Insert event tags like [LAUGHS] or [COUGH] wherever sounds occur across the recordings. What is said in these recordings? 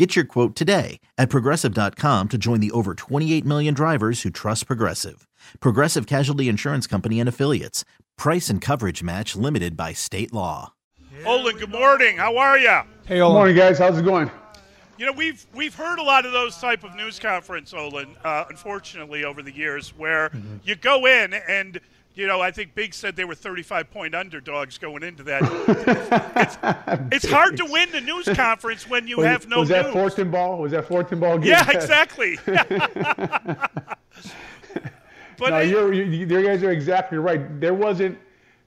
Get your quote today at progressive.com to join the over 28 million drivers who trust Progressive. Progressive Casualty Insurance Company and Affiliates. Price and coverage match limited by state law. Olin, good morning. How are you? Hey, Olin. Good morning, guys. How's it going? You know, we've we've heard a lot of those type of news conference, Olin, uh, unfortunately, over the years, where mm-hmm. you go in and – you know, I think Big said they were 35 point underdogs going into that. [LAUGHS] it's, it's, hard to win the news conference when you was, have no news. Was that news. Fortune ball? Was that Fortune ball? game? Yeah, exactly. [LAUGHS] but no, it, you're, you, you guys are exactly right. There wasn't.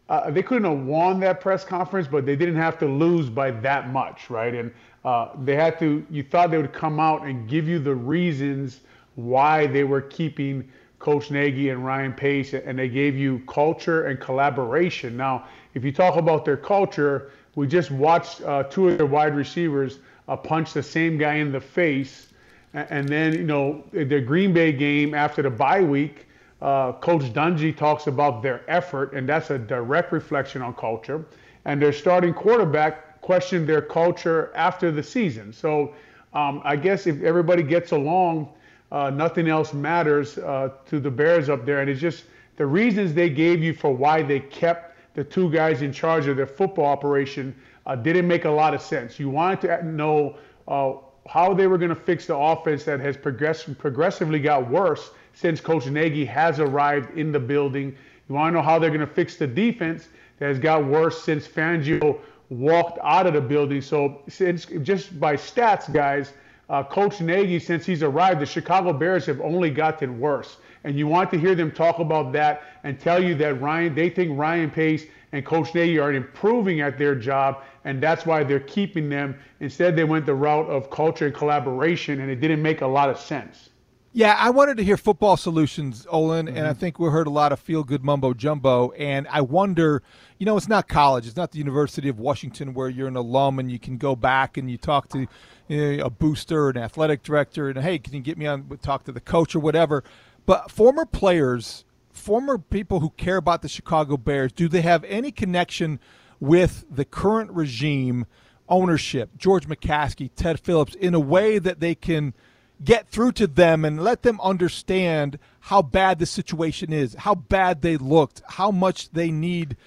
Uh, they couldn't have won that press conference, but they didn't have to lose by that much, right? And uh, they had to. You thought they would come out and give you the reasons why they were keeping Coach Nagy and Ryan Pace, and they gave you culture and collaboration. Now, if you talk about their culture, we just watched uh, two of their wide receivers uh, punch the same guy in the face. And then, you know, the Green Bay game after the bye week, uh, Coach Dungy talks about their effort, and that's a direct reflection on culture. And their starting quarterback questioned their culture after the season. So um, I guess if everybody gets along, uh, nothing else matters uh, to the Bears up there. And it's just the reasons they gave you for why they kept the two guys in charge of their football operation uh, didn't make a lot of sense. You wanted to know uh, how they were going to fix the offense that has progress- progressively got worse since Coach Nagy has arrived in the building. You want to know how they're going to fix the defense that has got worse since Fangio walked out of the building. So, since just by stats, guys, uh, Coach Nagy, since he's arrived, the Chicago Bears have only gotten worse. And you want to hear them talk about that and tell you that Ryan, they think Ryan Pace and Coach Nagy are improving at their job, and that's why they're keeping them. Instead, they went the route of culture and collaboration, and it didn't make a lot of sense. Yeah, I wanted to hear football solutions, Olin, mm-hmm. and I mm-hmm. think we heard a lot of feel good mumbo jumbo. And I wonder, you know, it's not college, it's not the University of Washington where you're an alum and you can go back and you talk to you know, a booster, an athletic director, and hey, can you get me on talk to the coach or whatever? But former players, former people who care about the Chicago Bears, do they have any connection with the current regime, ownership, George McCaskey, Ted Phillips, in a way that they can – get through to them and let them understand how bad the situation is, how bad they looked, how much they need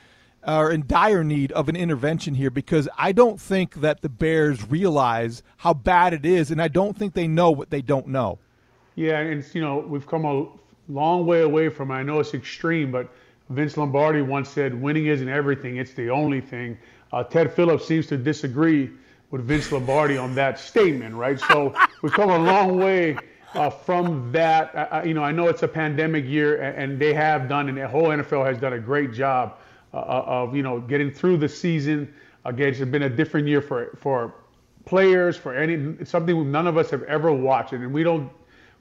are in dire need of an intervention here because I don't think that the Bears realize how bad it is, and I don't think they know what they don't know. Yeah, and you know we've come a long way away from. I know it's extreme, but Vince Lombardi once said, "Winning isn't everything; it's the only thing." Uh, Ted Phillips seems to disagree with Vince Lombardi on that statement, right? So [LAUGHS] we've come a long way uh, from that. Uh, you know, I know it's a pandemic year, and they have done, and the whole NFL has done a great job Uh, uh, of you know getting through the season. Again, it's been a different year for for players, for any something none of us have ever watched, and we don't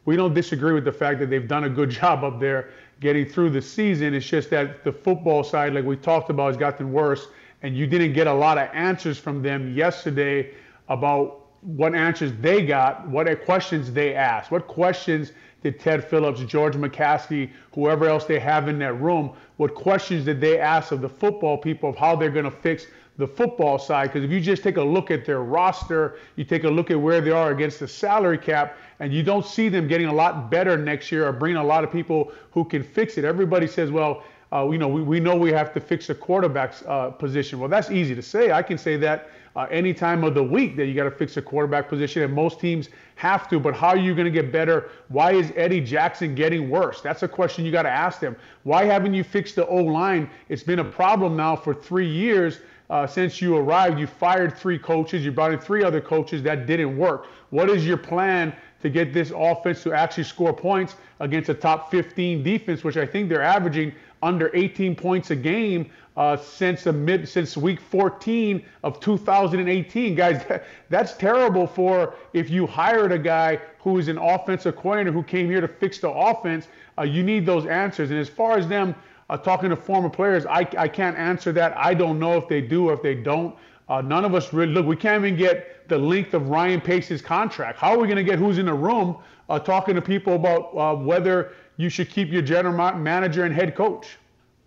we don't disagree with the fact that they've done a good [LAUGHS] job up there getting through the season. It's just that the football side, like we talked about, has gotten worse and you didn't get a lot of answers from them yesterday about what answers they got, what questions they asked, what questions did Ted Phillips, George McCaskey, whoever else they have in that room, what questions did they ask of the football people of how they're going to fix the football side? Because if you just take a look at their roster, you take a look at where they are against the salary cap, and you don't see them getting a lot better next year or bringing a lot of people who can fix it. Everybody says, well, uh, you know, we, we know we have to fix the quarterback's uh, position. Well, that's easy to say. I can say that uh, any time of the week that you got to fix a quarterback position, and most teams have to. But how are you going to get better? Why is Eddie Jackson getting worse? That's a question you got to ask them. Why haven't you fixed the O line? It's been a problem now for three years. Uh, since you arrived, you fired three coaches, you brought in three other coaches that didn't work. What is your plan to get this offense to actually score points against a top 15 defense, which I think they're averaging under 18 points a game uh, since the mid since week 14 of 2018. Guys, that, [LAUGHS] that's terrible for if you hired a guy who is an offensive coordinator who came here to fix the offense. Uh, you need those answers. And as far as them uh, talking to former players, I, I can't answer that. I don't know if they do or if they don't. Uh, none of us really look. We can't even get the length of Ryan Pace's contract. How are we going to get who's in the room uh, talking to people about uh, whether you should keep your general manager and head coach?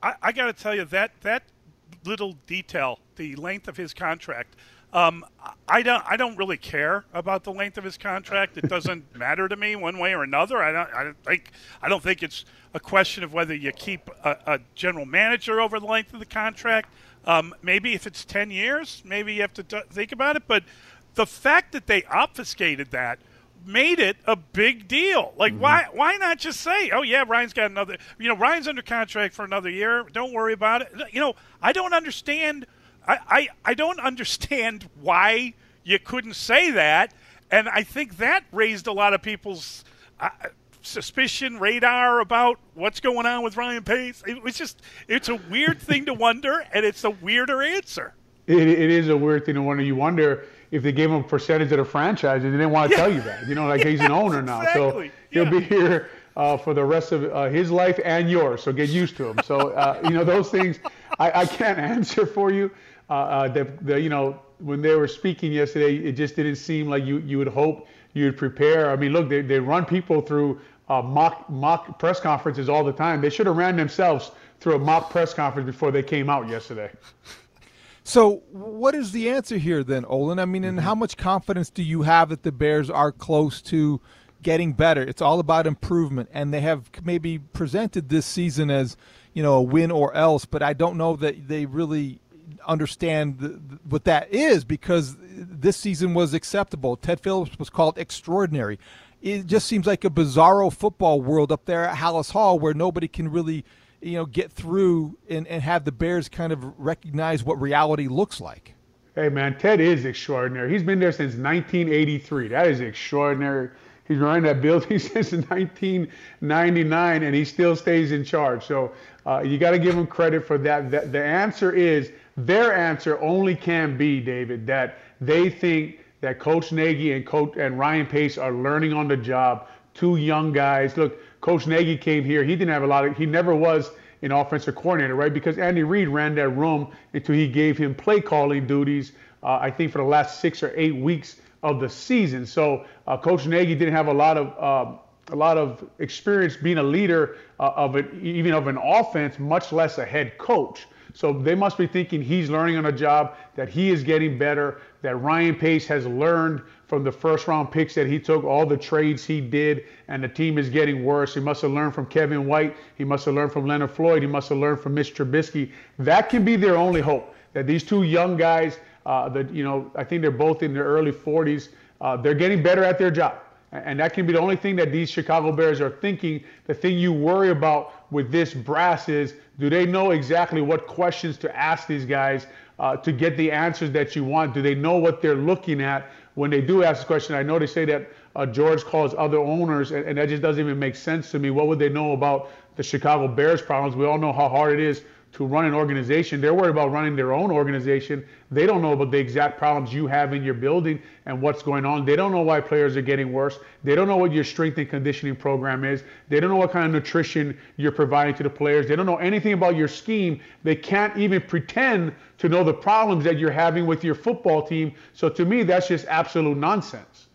I, I got to tell you that that little detail, the length of his contract. Um, I don't. I don't really care about the length of his contract. It doesn't [LAUGHS] matter to me one way or another. I don't. I don't think. I don't think it's a question of whether you keep a, a general manager over the length of the contract. Um, maybe if it's ten years, maybe you have to t- think about it. But the fact that they obfuscated that made it a big deal. Like, mm-hmm. why why not just say, oh yeah, Ryan's got another. You know, Ryan's under contract for another year. Don't worry about it. You know, I don't understand. I I, I don't [LAUGHS] understand why you couldn't say that. And I think that raised a lot of people's. Uh, suspicion radar about what's going on with Ryan Pace. It was just it's a weird thing to wonder, and it's a weirder answer. It, it is a weird thing to wonder. You wonder if they gave him a percentage of the franchise and they didn't want to yeah. tell you that. You know, like yeah, he's an [LAUGHS] owner now, exactly. so he'll yeah. be here uh, for the rest of uh, his life and yours. So get used to him. So uh, you know those things I, I can't [LAUGHS] answer for you. Uh, uh, the, the, you know when they were speaking yesterday, it just didn't seem like you you would hope you would prepare. I mean, look, they, they run people through uh, mock mock press conferences all the time. They should have ran themselves through a mock press conference before they came out yesterday. So, what is the answer here then, Olin? I mean, and mm-hmm. how much confidence do you have that the Bears are close to getting better? It's all about improvement, and they have maybe presented this season as you know a win or else, but I don't know that they really understand the, the, what that is because this season was acceptable. Ted Phillips was called extraordinary. It just seems like a bizarro football world up there at Halas Hall where nobody can really you know, get through and, and have the Bears kind of recognize what reality looks like? Hey, man, Ted is extraordinary. He's been there since 1983. That is extraordinary. He's running that building [LAUGHS] since 1999, and he still stays in charge. So uh, you got to give him credit for that. The, the answer is their answer only can be, David, that they think that Coach Nagy and Coach and Ryan Pace are learning on the job. Two young guys. Look, Coach Nagy came here. He didn't have a lot of, he never was an offensive coordinator, right? Because Andy Reid ran that room until he gave him play calling duties, uh, I think, for the last six or eight weeks of the season. So uh, Coach Nagy didn't have a lot of, uh, a lot of experience being a leader uh, of it, even of an offense, much less a head coach. So they must be thinking he's learning on a job, that he is getting better, that Ryan Pace has learned from the first round picks that he took, all the trades he did, and the team is getting worse. He must have learned from Kevin White. He must have learned from Leonard Floyd. He must have learned from Mitch Trubisky. That can be their only hope. That these two young guys, uh, that you know, I think they're both in their early 40s. Uh, they're getting better at their job, and that can be the only thing that these Chicago Bears are thinking. The thing you worry about with this brass is, do they know exactly what questions to ask these guys? Uh, to get the answers that you want? Do they know what they're looking at? when they do ask the question, I know they say that uh, George calls other owners, and, and, that just doesn't even make sense to me. What would they know about the Chicago Bears problems? We all know how hard it is to run an organization. They're worried about running their own organization. They don't know about the exact problems you have in your building and what's going on. They don't know why players are getting worse. They don't know what your strength and conditioning program is. They don't know what kind of nutrition you're providing to the players. They don't know anything about your scheme. They can't even pretend to know the problems that you're having with your football team. So to me, that's just absolute nonsense.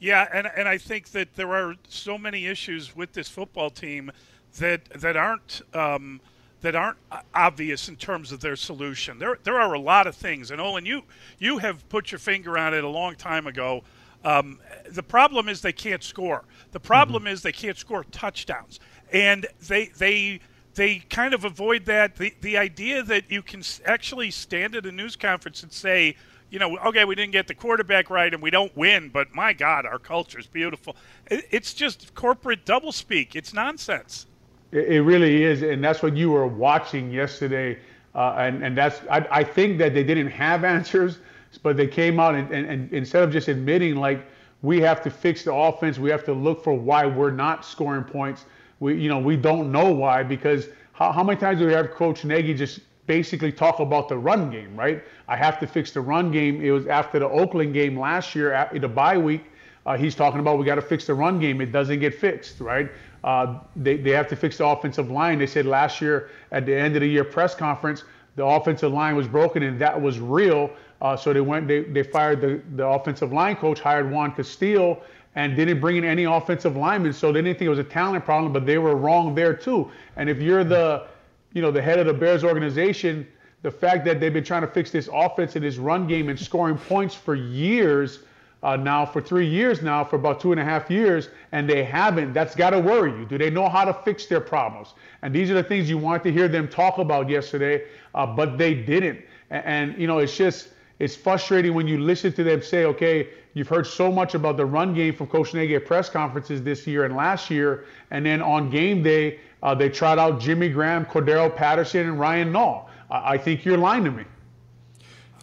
Yeah, and and I think that there are so many issues with this football team that that aren't um, that aren't obvious in terms of their solution. There there are a lot of things, and Olin, you you have put your finger on it a long time ago. Um, the problem is they can't score. The problem mm-hmm. is they can't score touchdowns, and they they they kind of avoid that. The, the idea that you can actually stand at a news conference and say, you know, okay, we didn't get the quarterback right and we don't win, but my God, our culture is beautiful. It's just corporate doublespeak. It's nonsense. It really is, and that's what you were watching yesterday. Uh, and, and that's I, I think that they didn't have [LAUGHS] answers, but they came out and, and, and instead of just admitting like we have to fix the offense, we have to look for why we're not scoring points. We you know we don't know why because how, how many times do we have Coach Nagy just basically talk about the run game, right? I have to fix the run game. It was after the Oakland game last year, the bye week. Uh, he's talking about we got to fix the run game. It doesn't get fixed, right? Uh, they, they have to fix the offensive line. They said last year at the end of the year press conference, the offensive line was broken and that was real. Uh, so they went, they, they fired the, the offensive line coach, hired Juan Castillo, and didn't bring in any offensive linemen. So they didn't think it was a talent problem, but they were wrong there too. And if you're the you know, the head of the Bears organization, the fact that they've been trying to fix this offense and this run game and scoring points for years uh, now, for three years now, for about two and a half years, and they haven't, that's got to worry you. Do they know how to fix their problems? And these are the things you want to hear them talk about yesterday, uh, but they didn't. And, and, you know, it's just, it's frustrating when you listen to them say, okay, you've heard so much about the run game from Coach Nagy at press conferences this year and last year, and then on game day, uh, they tried out Jimmy Graham, Cordarrelle Patterson, and Ryan Nall. I, I think you're lying to me.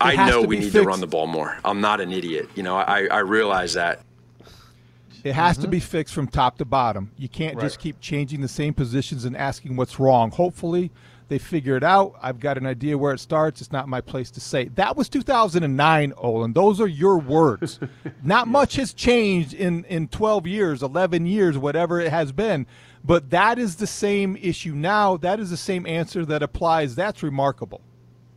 I know we need fixed. to run the ball more. I'm not an idiot. You know, I, I realize that. It has mm-hmm. to be fixed from top to bottom. You can't right. just keep changing the same positions and asking what's wrong. Hopefully, they figure it out. I've got an idea where it starts. It's not my place to say. That was 2009, Olin. Those are your words. [LAUGHS] not much has changed in, in 12 years, 11 years, whatever it has been. But that is the same issue now. That is the same answer that applies. That's remarkable.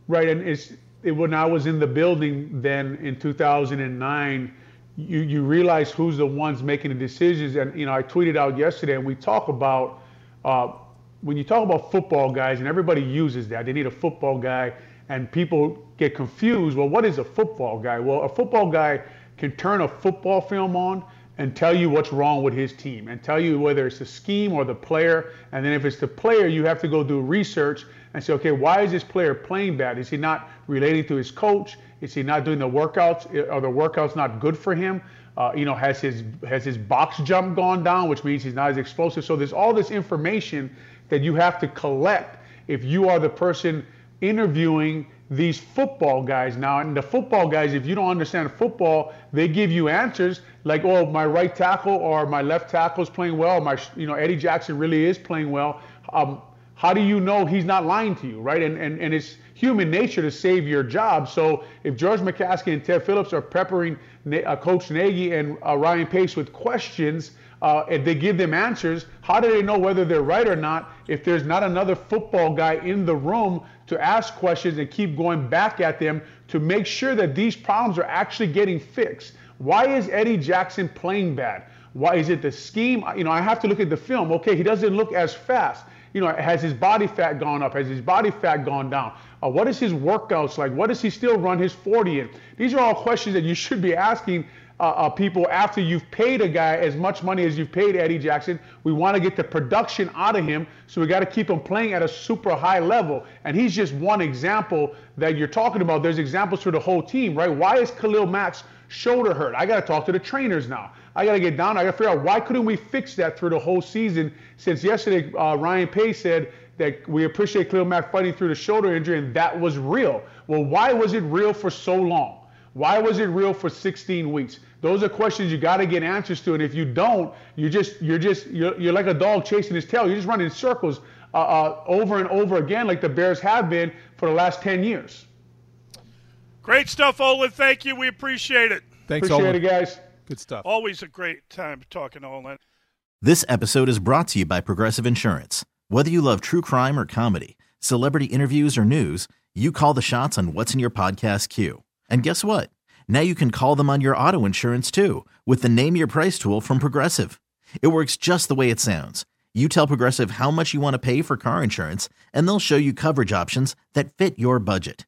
Right, and it's it, when I was in the building then in 2009, you you realize who's the ones making the decisions. And you know, I tweeted out yesterday, and we talk about uh, when you talk about football guys, and everybody uses that. They need a football guy, and people get confused. Well, what is a football guy? Well, a football guy can turn a football film on and tell you what's wrong with his team and tell you whether it's the scheme or the player. And then if it's the player, you have to go do research and say, okay, why is this player playing bad? Is he not relating to his coach? Is he not doing the workouts? Are the workouts not good for him? Uh, you know, has his has his box jump gone down, which means he's not as explosive. So there's all this information that you have to collect if you are the person interviewing these football guys now. And the football guys, if you don't understand football, they give you answers like, oh, my right tackle or my left tackle is playing well. My, you know, Eddie Jackson really is playing well. Um, how do you know he's not lying to you, right? And, and, and it's human nature to save your job. So if George McCaskey and Ted Phillips are peppering uh, Coach Nagy and uh, Ryan Pace with questions, uh, if they give them answers, how do they know whether they're right or not if there's not another football guy in the room to ask questions and keep going back at them to make sure that these problems are actually getting fixed? Why is Eddie Jackson playing bad? Why is it the scheme? You know, I have to look at the film. Okay, he doesn't look as fast. You know, has his body fat gone up? Has his body fat gone down? Uh, what is his workouts like? What does he still run his 40 in? These are all questions that you should be asking uh, uh, people after you've paid a guy as much money as you've paid Eddie Jackson. We want to get the production out of him, so we got to keep him playing at a super high level. And he's just one example that you're talking about. There's examples for the whole team, right? Why is Khalil Mack's shoulder hurt? I got to talk to the trainers now. I got to get down. I got to figure out why couldn't we fix that through the whole season? Since yesterday, uh, Ryan Pace said that we appreciate Khalil Mack fighting through the shoulder injury, and that was real. Well, why was it real for so long? Why was it real for 16 weeks? Those are questions you got to get answers to, and if you don't, you're just you're just you're, you're like a dog chasing his tail. You're just running in circles uh, uh, over and over again, like the Bears have been for the last 10 years. Great stuff, Olin. Thank you. We appreciate it. Thanks, appreciate Olin. it, guys. Good stuff. Always a great time talking, Olin. This episode is brought to you by Progressive Insurance. Whether you love true crime or comedy, celebrity interviews or news, you call the shots on what's in your podcast queue. And guess what? Now you can call them on your auto insurance too with the Name Your Price tool from Progressive. It works just the way it sounds. You tell Progressive how much you want to pay for car insurance, and they'll show you coverage options that fit your budget.